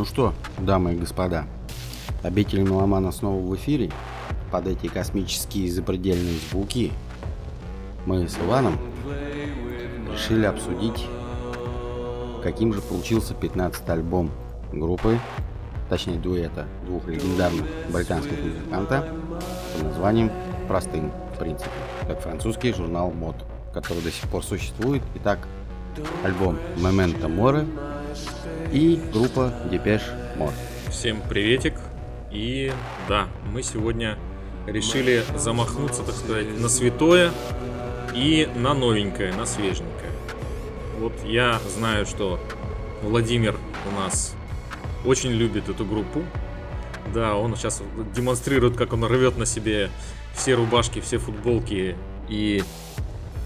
Ну что, дамы и господа, обитель меломана снова в эфире. Под эти космические запредельные звуки мы с Иваном решили обсудить, каким же получился 15 альбом группы, точнее дуэта двух легендарных британских музыканта под названием простым принципом, как французский журнал мод, который до сих пор существует. Итак, альбом Memento Mori и группа Depeche Mode. Всем приветик. И да, мы сегодня решили замахнуться, так сказать, на святое и на новенькое, на свеженькое. Вот я знаю, что Владимир у нас очень любит эту группу. Да, он сейчас демонстрирует, как он рвет на себе все рубашки, все футболки и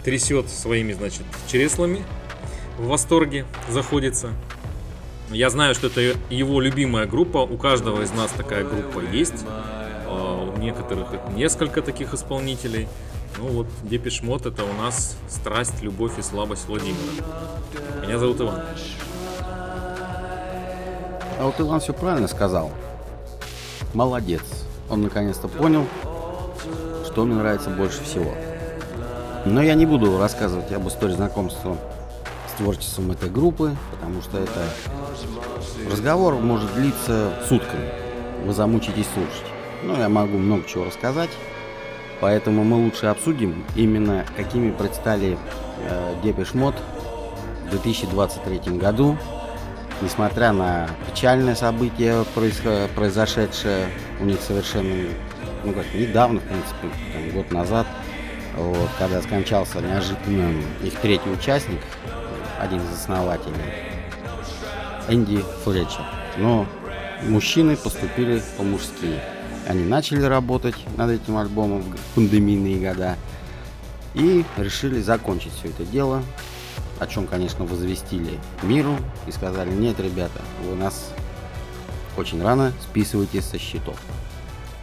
трясет своими, значит, чреслами. В восторге заходится. Я знаю, что это его любимая группа. У каждого из нас такая группа есть. А, у некоторых несколько таких исполнителей. Ну вот, Depeche Mode это у нас страсть, любовь и слабость Владимира. Меня зовут Иван. А вот Иван все правильно сказал. Молодец. Он наконец-то понял, что мне нравится больше всего. Но я не буду рассказывать об истории знакомства творчеством этой группы, потому что это разговор может длиться сутками. Вы замучитесь слушать. Но я могу много чего рассказать. Поэтому мы лучше обсудим именно какими предстали э, Депеш Мод в 2023 году. Несмотря на печальное событие, произошедшее у них совершенно ну как, недавно, в принципе, там, год назад, вот, когда скончался неожиданно их третий участник, один из основателей, Энди Флетчер. Но мужчины поступили по-мужски. Они начали работать над этим альбомом в пандемийные года и решили закончить все это дело, о чем, конечно, возвестили миру и сказали, нет, ребята, вы нас очень рано списываете со счетов.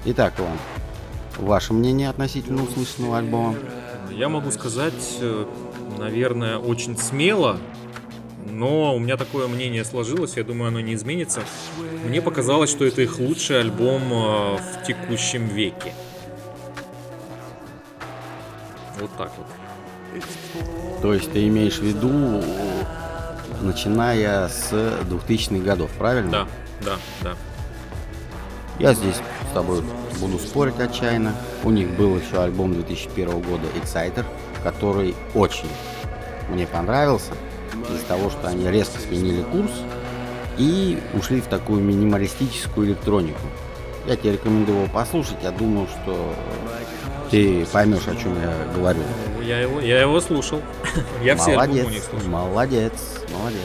Итак, Иван, ваше мнение относительно услышанного альбома? Я могу сказать, э, наверное, очень смело, но у меня такое мнение сложилось, я думаю, оно не изменится. Мне показалось, что это их лучший альбом э, в текущем веке. Вот так вот. То есть ты имеешь в виду, начиная с 2000-х годов, правильно? Да, да, да. Я здесь с тобой буду спорить отчаянно. У них был еще альбом 2001 года Exciter, который очень мне понравился из-за того, что они резко сменили курс и ушли в такую минималистическую электронику. Я тебе рекомендую его послушать. Я думаю, что ты поймешь, о чем я говорю. Я его, я его слушал. Я все альбомы у них слушал. Молодец, молодец.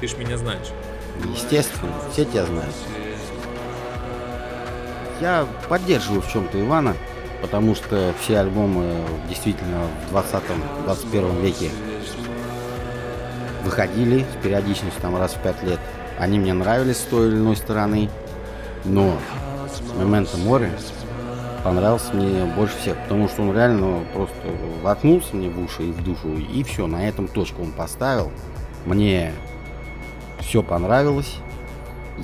Ты ж меня знаешь. Естественно, все тебя знают. Я поддерживаю в чем-то Ивана, потому что все альбомы действительно в 20-21 веке выходили с периодичностью там раз в 5 лет. Они мне нравились с той или иной стороны, но Memento Mori понравился мне больше всех, потому что он реально просто воткнулся мне в уши и в душу, и все, на этом точку он поставил. Мне все понравилось.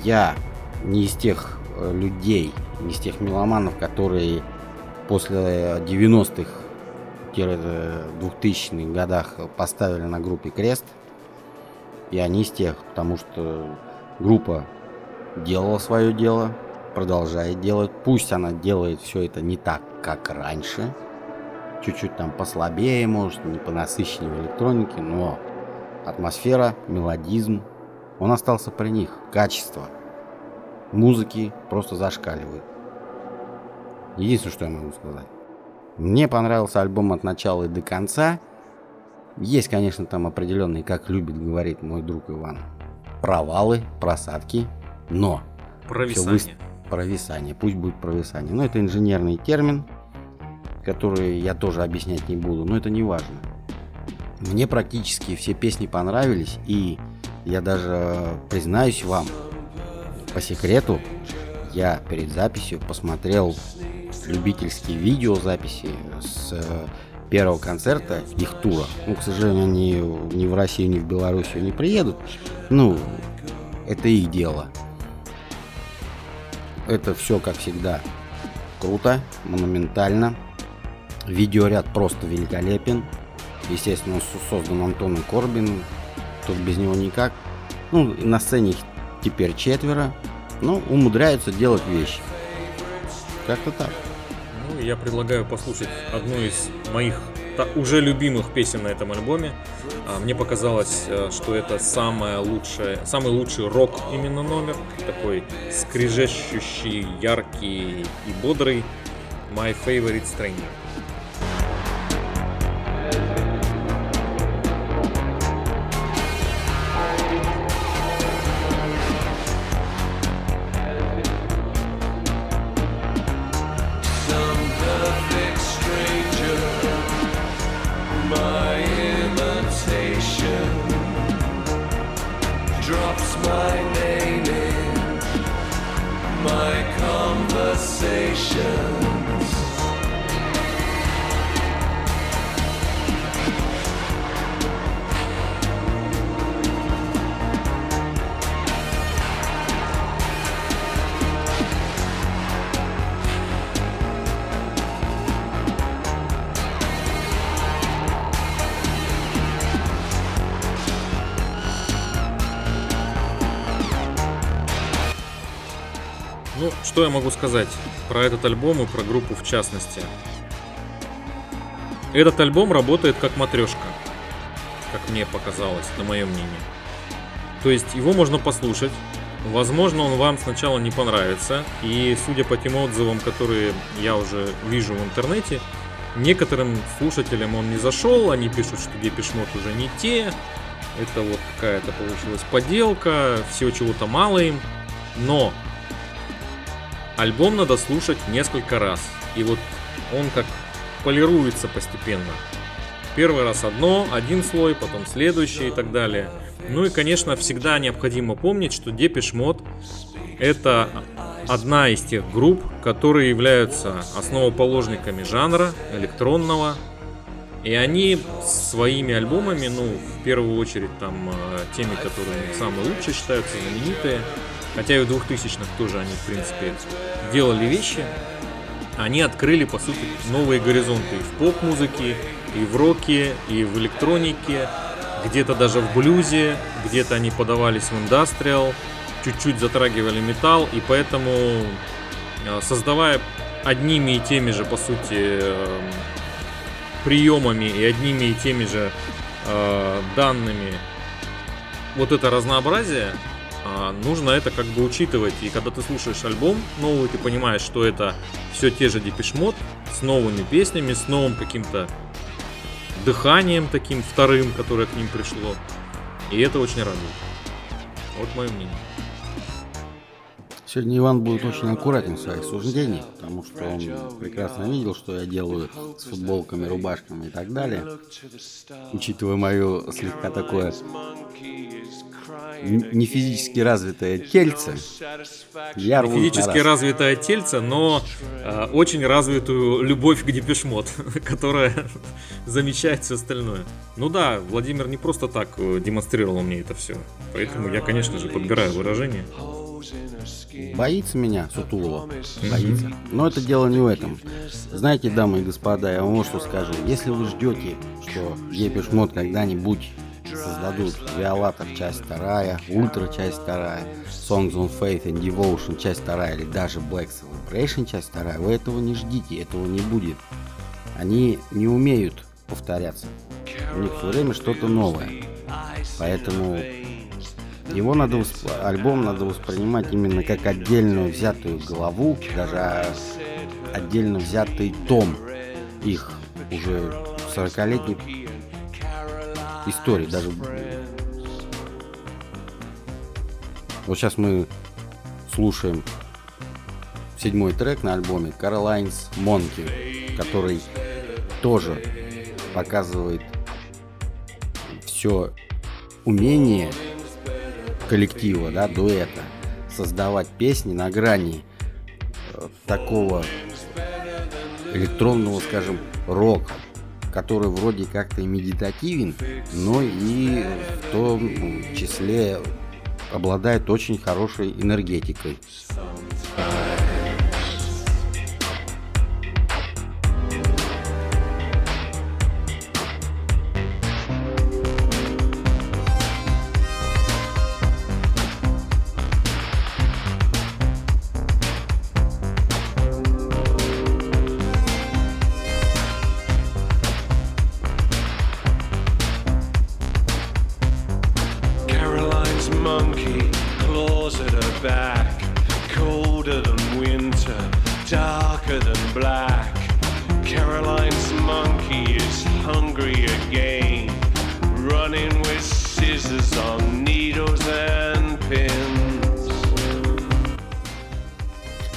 Я не из тех э, людей, не из тех меломанов, которые после 90-х 2000-х годах поставили на группе крест. Я не из тех, потому что группа делала свое дело, продолжает делать. Пусть она делает все это не так, как раньше. Чуть-чуть там послабее, может, не по насыщеннее электроники, но атмосфера, мелодизм, он остался при них. Качество – музыки просто зашкаливает. Единственное, что я могу сказать. Мне понравился альбом от начала и до конца. Есть, конечно, там определенные, как любит говорить мой друг Иван, провалы, просадки, но... Провисание. Вы... Провисание, пусть будет провисание. Но это инженерный термин, который я тоже объяснять не буду, но это не важно. Мне практически все песни понравились, и я даже признаюсь вам, по секрету, я перед записью посмотрел любительские видеозаписи с э, первого концерта их тура. Ну, к сожалению, они ни в Россию, ни в Белоруссию не приедут. Ну, это их дело. это все, как всегда, круто, монументально. Видеоряд просто великолепен. Естественно, он создан Антоном Корбином. Тут без него никак. Ну, на сцене их теперь четверо. Ну, умудряются делать вещи. Как-то так. Я предлагаю послушать одну из моих уже любимых песен на этом альбоме. А, мне показалось, э, что это самая лучшая, самый лучший рок именно номер. Такой скрежещущий, яркий и бодрый. My Favorite Stranger. Ну, что я могу сказать про этот альбом и про группу в частности? Этот альбом работает как матрешка, как мне показалось, на мое мнение. То есть его можно послушать, возможно он вам сначала не понравится, и судя по тем отзывам, которые я уже вижу в интернете, некоторым слушателям он не зашел, они пишут, что Депешмот уже не те, это вот какая-то получилась поделка, всего чего-то мало им, но Альбом надо слушать несколько раз. И вот он как полируется постепенно. Первый раз одно, один слой, потом следующий и так далее. Ну и, конечно, всегда необходимо помнить, что Depeche Mode это одна из тех групп, которые являются основоположниками жанра электронного. И они своими альбомами, ну, в первую очередь, там, э, теми, которые самые лучшие считаются, знаменитые, хотя и в 2000-х тоже они, в принципе, делали вещи, они открыли, по сути, новые горизонты и в поп-музыке, и в роке, и в электронике, где-то даже в блюзе, где-то они подавались в индастриал, чуть-чуть затрагивали металл, и поэтому, а, создавая одними и теми же, по сути, эм, приемами и одними и теми же э, данными вот это разнообразие, а, нужно это как бы учитывать. И когда ты слушаешь альбом новый, ты понимаешь, что это все те же Депешмот с новыми песнями, с новым каким-то дыханием таким вторым, которое к ним пришло. И это очень радует. Вот мое мнение. Сегодня Иван будет очень аккуратен в своих суждениях, потому что он прекрасно видел, что я делаю с футболками, рубашками и так далее. Учитывая мое слегка такое не физически развитое тельце. Я не физически развитое тельце, но э, очень развитую любовь к депешмот, которая замечает все остальное. Ну да, Владимир не просто так э, демонстрировал мне это все. Поэтому я, конечно же, подбираю выражение. Боится меня Сутулова. Боится. Но это дело не в этом. Знаете, дамы и господа, я вам вот что скажу. Если вы ждете, что Depeche Mode когда-нибудь создадут Violator часть вторая, Ультра часть вторая, Songs of Faith and Devotion часть вторая или даже Black Celebration часть вторая, вы этого не ждите, этого не будет. Они не умеют повторяться. У них все время что-то новое. Поэтому его надо, альбом надо воспринимать именно как отдельную взятую главу, даже отдельно взятый том их уже 40-летний истории, даже... Вот сейчас мы слушаем седьмой трек на альбоме Caroline's Monkey, который тоже показывает все умение коллектива, да, дуэта, создавать песни на грани э, такого электронного, скажем, рока, который вроде как-то и медитативен, но и в том числе обладает очень хорошей энергетикой.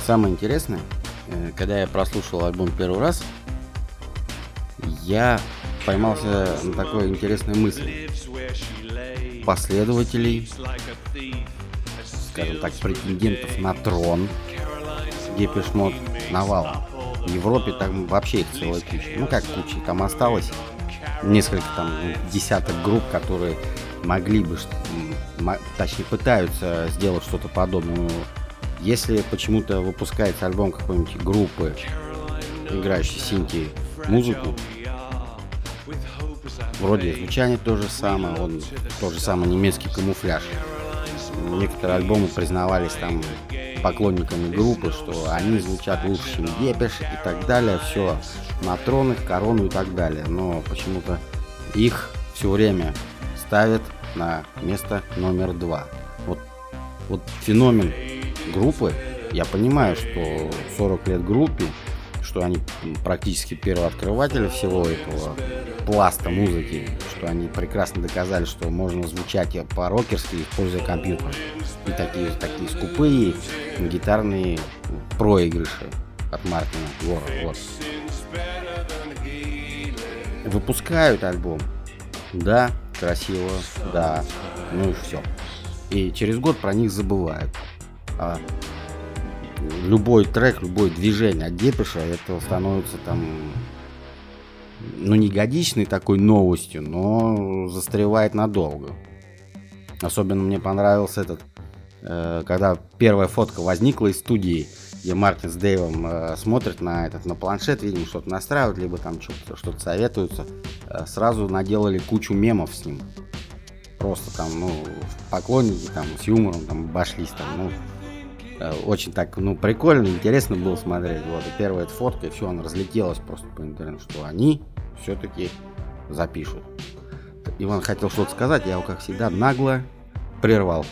Самое интересное, э, когда я прослушал альбом первый раз, я поймался на такой интересной мысли. Последователей, скажем так, претендентов на трон Депешмот навалом. В Европе там вообще их целая куча. Ну как куча, там осталось несколько там ну, десяток групп, которые могли бы, точнее пытаются сделать что-то подобное. Если почему-то выпускается альбом какой-нибудь группы, играющей синти музыку, вроде звучание то же самое, он тот же самый немецкий камуфляж. Некоторые альбомы признавались там поклонниками группы, что они звучат лучше, чем Депеш и так далее. Все на трон их, корону и так далее. Но почему-то их все время ставят на место номер два. Вот, вот феномен группы, я понимаю, что 40 лет группе, что они практически первооткрыватели всего этого пласта музыки, что они прекрасно доказали, что можно звучать по-рокерски, используя компьютер. И такие, такие скупые гитарные проигрыши от Мартина Гора. Вот. Выпускают альбом. Да, красиво, да, ну и все. И через год про них забывают. А любой трек, любое движение от Депиша, это становится там ну, не годичной такой новостью, но застревает надолго. Особенно мне понравился этот, э, когда первая фотка возникла из студии, где Мартин с Дэйвом э, смотрят на этот, на планшет, видимо, что-то настраивают, либо там что-то, что-то советуются, э, сразу наделали кучу мемов с ним. Просто там, ну, поклонники там с юмором там обошлись там, ну, очень так, ну, прикольно, интересно было смотреть. Вот, и первая эта фотка, и все, она разлетелась просто по интернету, что они все-таки запишут. Иван хотел что-то сказать, я его, как всегда, нагло прервал.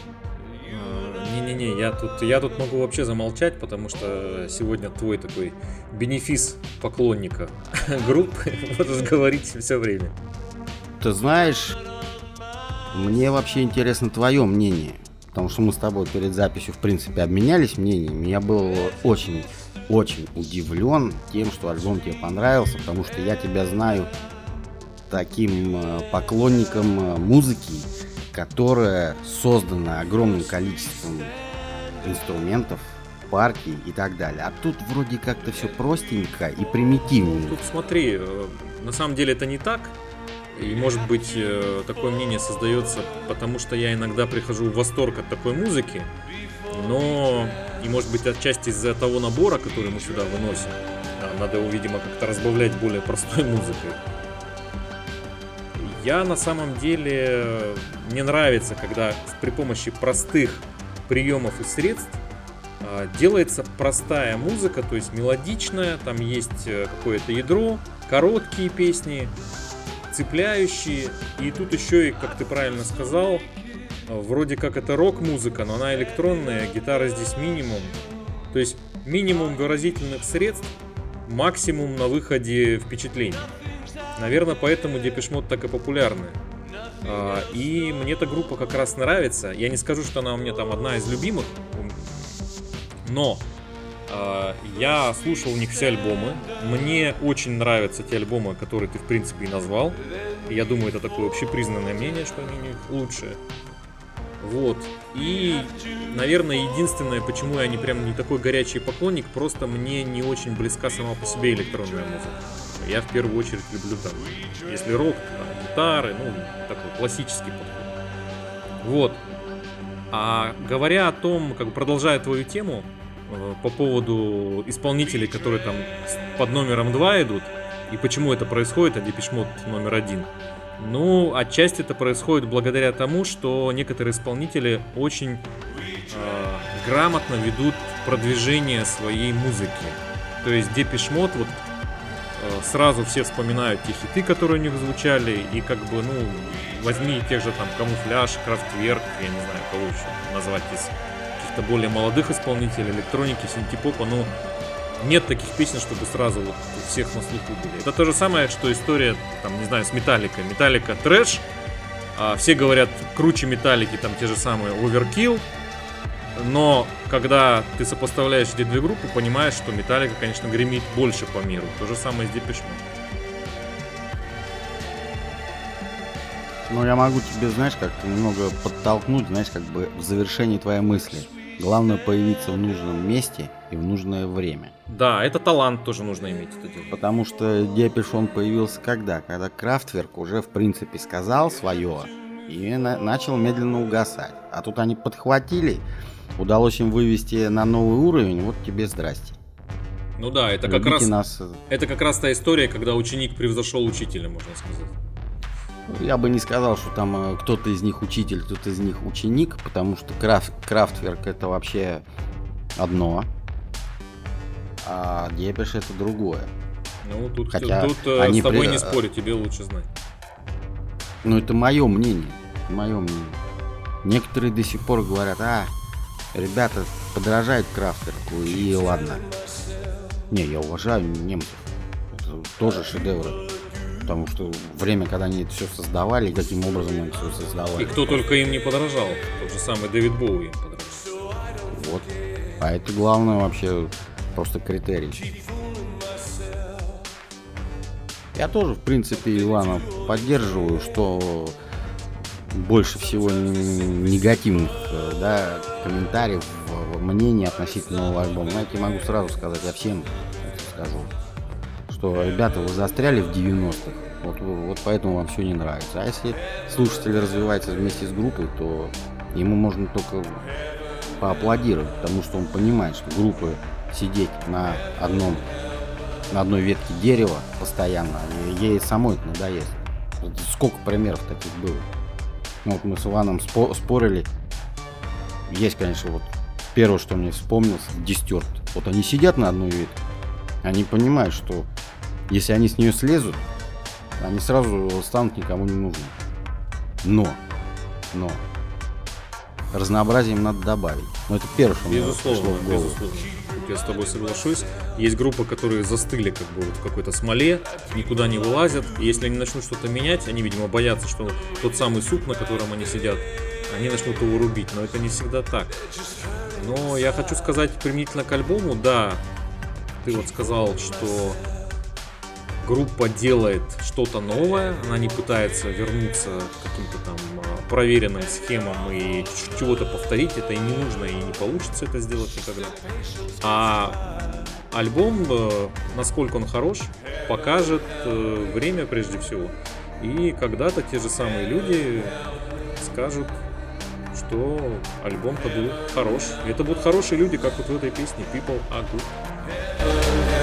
Э, не-не-не, я тут, я тут могу вообще замолчать, потому что сегодня твой такой бенефис поклонника группы можешь говорить все время. Ты знаешь, мне вообще интересно твое мнение потому что мы с тобой перед записью, в принципе, обменялись мнениями. Я был очень, очень удивлен тем, что альбом тебе понравился, потому что я тебя знаю таким э, поклонником э, музыки, которая создана огромным количеством инструментов, партий и так далее. А тут вроде как-то все простенько и примитивнее. Тут смотри, э, на самом деле это не так. И может быть э, такое мнение создается, потому что я иногда прихожу в восторг от такой музыки, но и может быть отчасти из-за того набора, который мы сюда выносим. Надо его, видимо, как-то разбавлять более простой музыкой. Я на самом деле мне нравится, когда при помощи простых приемов и средств а, делается простая музыка, то есть мелодичная, там есть э, какое-то ядро, короткие песни, цепляющие. И тут еще и, как ты правильно сказал, вроде как это рок-музыка, но она электронная, гитара здесь минимум. То есть минимум выразительных средств, максимум на выходе впечатлений. Наверное, поэтому Депешмот так и популярны. А, и мне эта группа как раз нравится. Я не скажу, что она у меня там одна из любимых, но я слушал у них все альбомы. Мне очень нравятся те альбомы, которые ты, в принципе, и назвал. Я думаю, это такое общепризнанное мнение, что они у них лучшие. Вот. И, наверное, единственное, почему я не прям не такой горячий поклонник, просто мне не очень близка сама по себе электронная музыка. Я в первую очередь люблю там, если рок, там, гитары, ну, такой классический подход. Вот. А говоря о том, как бы продолжая твою тему, по поводу исполнителей, которые там под номером 2 идут, и почему это происходит, а Депешмот номер один. Ну, отчасти это происходит благодаря тому, что некоторые исполнители очень э, грамотно ведут продвижение своей музыки. То есть Депешмот, вот э, сразу все вспоминают те хиты, которые у них звучали, и как бы, ну, возьми тех же там Камуфляж, Крафтверк, я не знаю, кого еще назвать из каких-то более молодых исполнителей, электроники, синтепопа, ну, нет таких песен, чтобы сразу вот у всех на слуху были. Это то же самое, что история, там, не знаю, с Металликой. Металлика трэш, а все говорят круче Металлики, там те же самые Overkill, но когда ты сопоставляешь эти две группы, понимаешь, что Металлика, конечно, гремит больше по миру. То же самое с Depeche Ну, я могу тебе, знаешь, как-то немного подтолкнуть, знаешь, как бы в завершении твоей мысли. Главное появиться в нужном месте и в нужное время. Да, это талант тоже нужно иметь это дело. Потому что Депиш он появился когда? Когда Крафтверк уже в принципе сказал свое и на- начал медленно угасать. А тут они подхватили, удалось им вывести на новый уровень, вот тебе здрасте. Ну да, это как раз нас, это как раз та история, когда ученик превзошел учителя, можно сказать. Я бы не сказал, что там э, кто-то из них учитель, кто-то из них ученик, потому что крафт, Крафтверк это вообще одно, а Депиш это другое. Ну тут, Хотя тут э, они с тобой при- не спорю, тебе лучше знать. Ну, это мое мнение. Мое мнение. Некоторые до сих пор говорят, а, ребята подражают крафтерку, и ладно. Не, я уважаю немцев. Это тоже шедевры. Потому что время, когда они это все создавали, и каким образом они все создавали. И кто только им не подражал. Тот же самый Дэвид Боуи им подражал. Вот. А это главное вообще просто критерий. Я тоже, в принципе, Ивана поддерживаю, что больше всего негативных э, да, комментариев, мнений относительно нового альбома. Но я тебе могу сразу сказать, я всем скажу, что, ребята, вы застряли в 90-х, вот, вот поэтому вам все не нравится. А если слушатель развивается вместе с группой, то ему можно только поаплодировать, потому что он понимает, что группы сидеть на одном на одной ветке дерева постоянно, и ей самой это надоест. Сколько примеров таких было? Ну, Вот мы с Иваном спо- спорили. Есть, конечно, вот первое, что мне вспомнилось, Дистерт. Вот они сидят на одной ветке, они понимают, что если они с нее слезут, они сразу станут никому не нужны. Но, но, разнообразие им надо добавить. Но это первое, что мне пришло Безусловно, в голову. безусловно. Я с тобой соглашусь. Есть группы, которые застыли как бы вот в какой-то смоле, никуда не вылазят. И если они начнут что-то менять, они, видимо, боятся, что тот самый суп, на котором они сидят, они начнут его рубить. Но это не всегда так. Но я хочу сказать применительно к альбому, да, ты вот сказал, что группа делает что-то новое, она не пытается вернуться к каким-то там а, проверенным схемам и чего-то повторить, это и не нужно, и не получится это сделать никогда. А альбом, э, насколько он хорош, покажет э, время прежде всего. И когда-то те же самые люди скажут, что альбом-то был хорош. Это будут хорошие люди, как вот в этой песне People are good.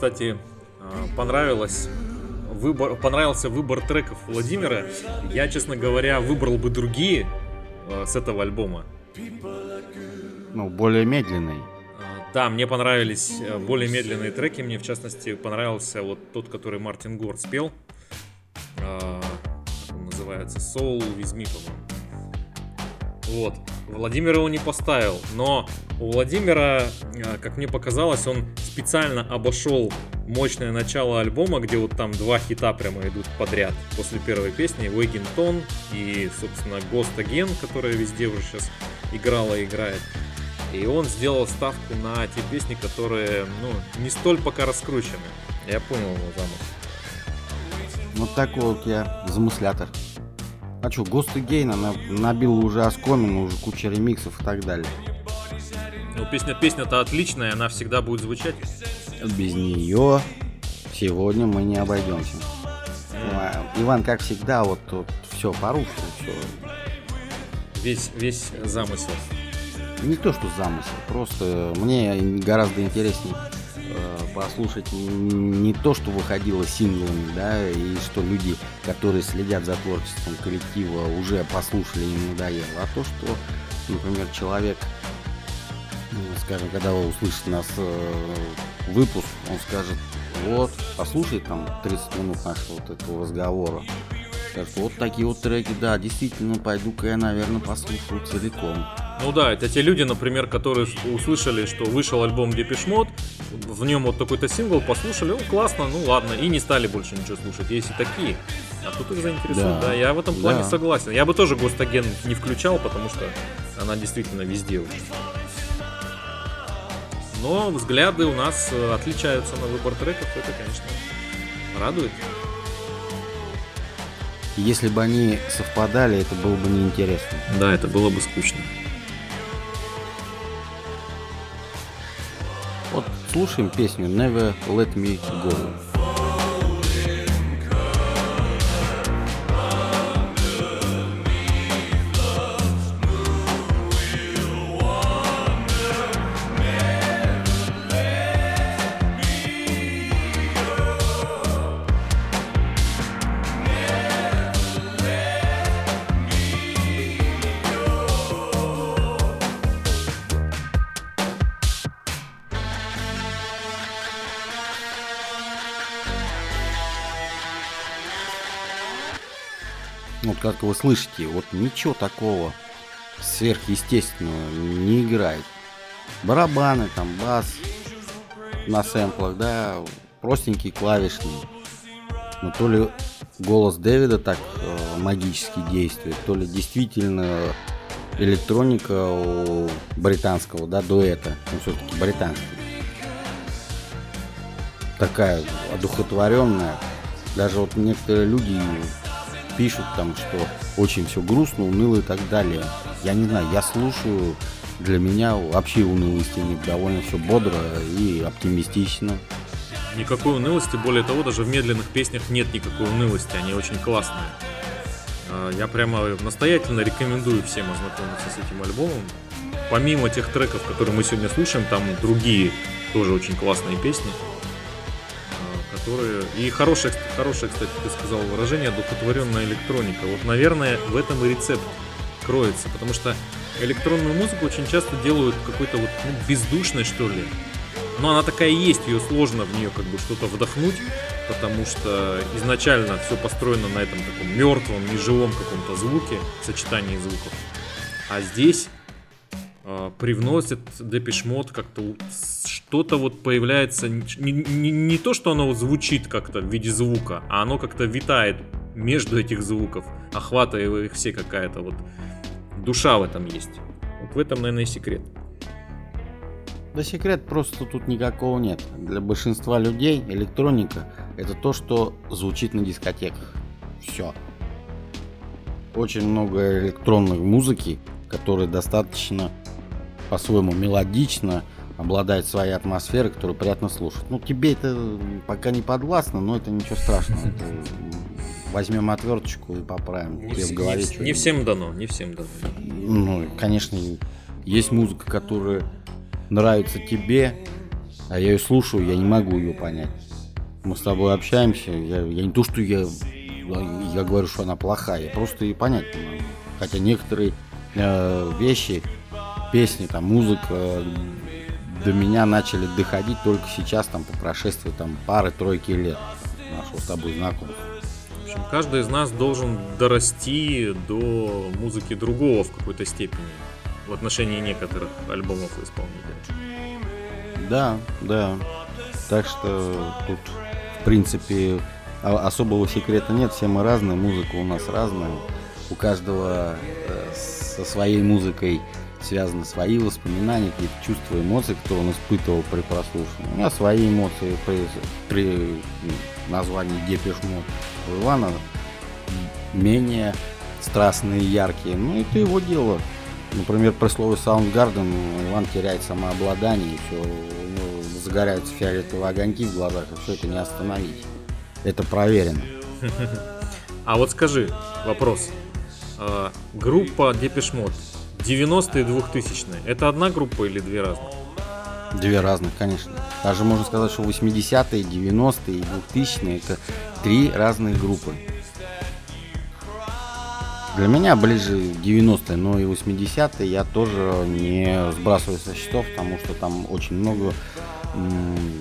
Кстати, а, понравилось выбор, понравился выбор треков Владимира. Я, честно говоря, выбрал бы другие а, с этого альбома. Ну, более медленный. А, Да, мне понравились э, более медленные треки. Мне, в частности, понравился вот тот, который Мартин Гор спел. Как он называется? Soul with me, по-моему. Вот. Владимир его не поставил, но у Владимира, э, как мне показалось, он специ- специально обошел мощное начало альбома, где вот там два хита прямо идут подряд. После первой песни Tone и, собственно, Ghost Again, которая везде уже сейчас играла и играет. И он сделал ставку на те песни, которые, ну, не столь пока раскручены. Я понял его замысел. Вот такой вот я замыслятор. А что, Ghost Again, она набила уже оскомину, уже куча ремиксов и так далее. Ну, песня, песня-то отличная, она всегда будет звучать. Без нее сегодня мы не обойдемся. А, Иван, как всегда, вот, вот все порушил, все. Весь, весь замысел. Не то, что замысел, просто мне гораздо интереснее э, послушать н- не то, что выходило синглами, да, и что люди, которые следят за творчеством коллектива, уже послушали и надоело, а то, что, например, человек, ну, скажем, когда услышит нас э, выпуск, он скажет, вот, послушай там 30 минут нашего вот этого разговора, скажет, вот такие вот треки, да, действительно, пойду-ка я, наверное, послушаю целиком. Ну да, это те люди, например, которые услышали, что вышел альбом Mode, в нем вот такой-то сингл, послушали, ну классно, ну ладно, и не стали больше ничего слушать. Есть и такие. А тут их заинтересует, да. Да, я в этом плане да. согласен. Я бы тоже Гостаген не включал, потому что она действительно везде уже. Но взгляды у нас э, отличаются на выбор треков, это, конечно, радует. Если бы они совпадали, это было бы неинтересно. Да, это было бы скучно. Слушаем песню Never Let Me Go. Как вы слышите, вот ничего такого сверхъестественного не играет. Барабаны, там бас на сэмплах, да, простенькие клавишные. Но то ли голос Дэвида так э, магически действует, то ли действительно электроника у британского, да, дуэта, ну все-таки британский. Такая одухотворенная. Даже вот некоторые люди пишут там, что очень все грустно, уныло и так далее. Я не знаю, я слушаю, для меня вообще унылости нет, довольно все бодро и оптимистично. Никакой унылости, более того, даже в медленных песнях нет никакой унылости, они очень классные. А, Я прямо настоятельно рекомендую всем ознакомиться с этим альбомом. Помимо тех треков, которые мы сегодня слушаем, там другие тоже очень классные песни, которые... И хорошая, хорошее, кстати, ты сказал выражение, одухотворенная электроника. Вот, наверное, в этом и рецепт кроется, потому что электронную музыку очень часто делают какой-то вот ну, бездушной, что ли. Но она такая есть, ее сложно в нее как бы что-то вдохнуть, потому что изначально все построено на этом таком мертвом, неживом каком-то звуке, сочетании звуков. А здесь э, привносит Mode как-то что-то вот появляется, не, не- не то, что оно звучит как-то в виде звука, а оно как-то витает между этих звуков, охватывая их все какая-то вот душа в этом есть. Вот в этом, наверное, и секрет. Да секрет просто тут никакого нет. Для большинства людей электроника это то, что звучит на дискотеках. Все. Очень много электронной музыки, которая достаточно по-своему мелодично, обладает своей атмосферой, которую приятно слушать. Ну, тебе это пока не подвластно, но это ничего страшного. Это возьмем отверточку и поправим. Не, в голове не не всем дано, не всем дано. Ну, конечно, есть музыка, которая нравится тебе, а я ее слушаю, я не могу ее понять. Мы с тобой общаемся, я, я не то, что я, я говорю, что она плохая, я просто ее понять не могу. Хотя некоторые э, вещи, песни, там, музыка э, до меня начали доходить только сейчас, там, по прошествии там, пары-тройки лет нашего с тобой знакомства. В общем, каждый из нас должен дорасти до музыки другого в какой-то степени в отношении некоторых альбомов и исполнителей. Да, да. Так что тут, в принципе, а- особого секрета нет. Все мы разные, музыка у нас разная. У каждого э, со своей музыкой связаны свои воспоминания, какие-то чувства, эмоции, которые он испытывал при прослушивании. У меня свои эмоции при, при м, названии Depeche Mode. У Ивана менее страстные, яркие. Ну, это его дело. Например, при слове Soundgarden Иван теряет самообладание, и все, загораются фиолетовые огоньки в глазах, и все это не остановить. Это проверено. А вот скажи, вопрос. А, группа Depeche Mode 90-е и 2000-е. Это одна группа или две разных? Две разных, конечно. Даже можно сказать, что 80-е, 90-е и 2000-е это три разных группы. Для меня ближе 90-е, но и 80-е я тоже не сбрасываю со счетов, потому что там очень много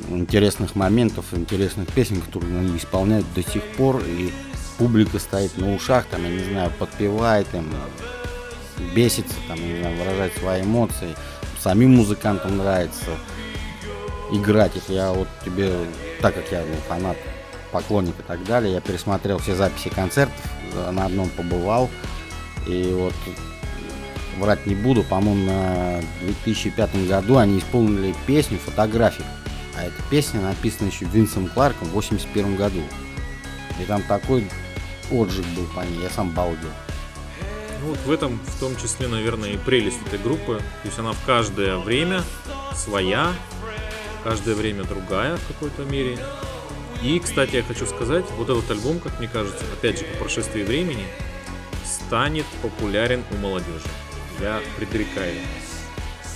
интересных моментов, интересных песен, которые они исполняют до сих пор, и публика стоит на ушах, там, я не знаю, подпевает им, бесится, там, не знаю, выражает свои эмоции. Самим музыкантам нравится играть их. Я вот тебе, так как я ну, фанат, поклонник и так далее, я пересмотрел все записи концертов, на одном побывал. И вот врать не буду, по-моему, на 2005 году они исполнили песню «Фотография». А эта песня написана еще Винсом Кларком в 81 году. И там такой отжиг был по ней, я сам балдел. Ну, вот в этом в том числе, наверное, и прелесть этой группы. То есть она в каждое время своя, каждое время другая в какой-то мере. И, кстати, я хочу сказать, вот этот альбом, как мне кажется, опять же, по прошествии времени, станет популярен у молодежи. Я предрекаю.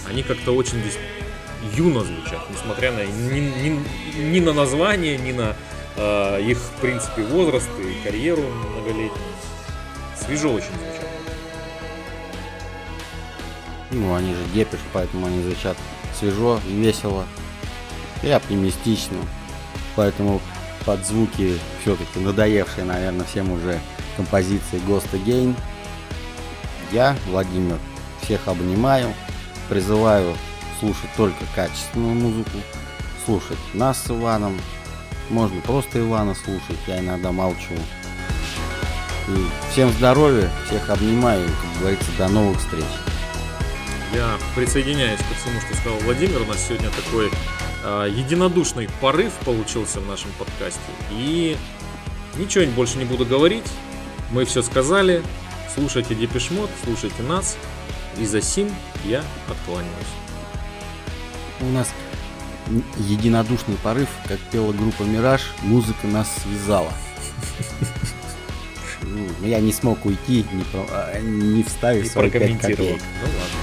Они как-то очень здесь юно звучат, несмотря на ни, ни- ни на название, ни на э, их, в принципе, возраст и карьеру многолетнюю. Свежо очень звучат. Ну, они же депиш, поэтому они звучат свежо, весело и оптимистично. Поэтому под звуки все-таки надоевшие, наверное, всем уже композиции Ghost Again, я, Владимир, всех обнимаю, призываю слушать только качественную музыку, слушать нас с Иваном, можно просто Ивана слушать, я иногда молчу. И всем здоровья, всех обнимаю, и, как говорится, до новых встреч. Я присоединяюсь ко всему, что сказал Владимир. У нас сегодня такой э, единодушный порыв получился в нашем подкасте. И ничего больше не буду говорить. Мы все сказали. Слушайте Депешмот, слушайте нас. И за сим я откланяюсь. У нас единодушный порыв, как пела группа «Мираж», музыка нас связала. Ну, Я не смог уйти, не, про- а, не вставив свои пять прокомментировал. копеек. Ну ладно.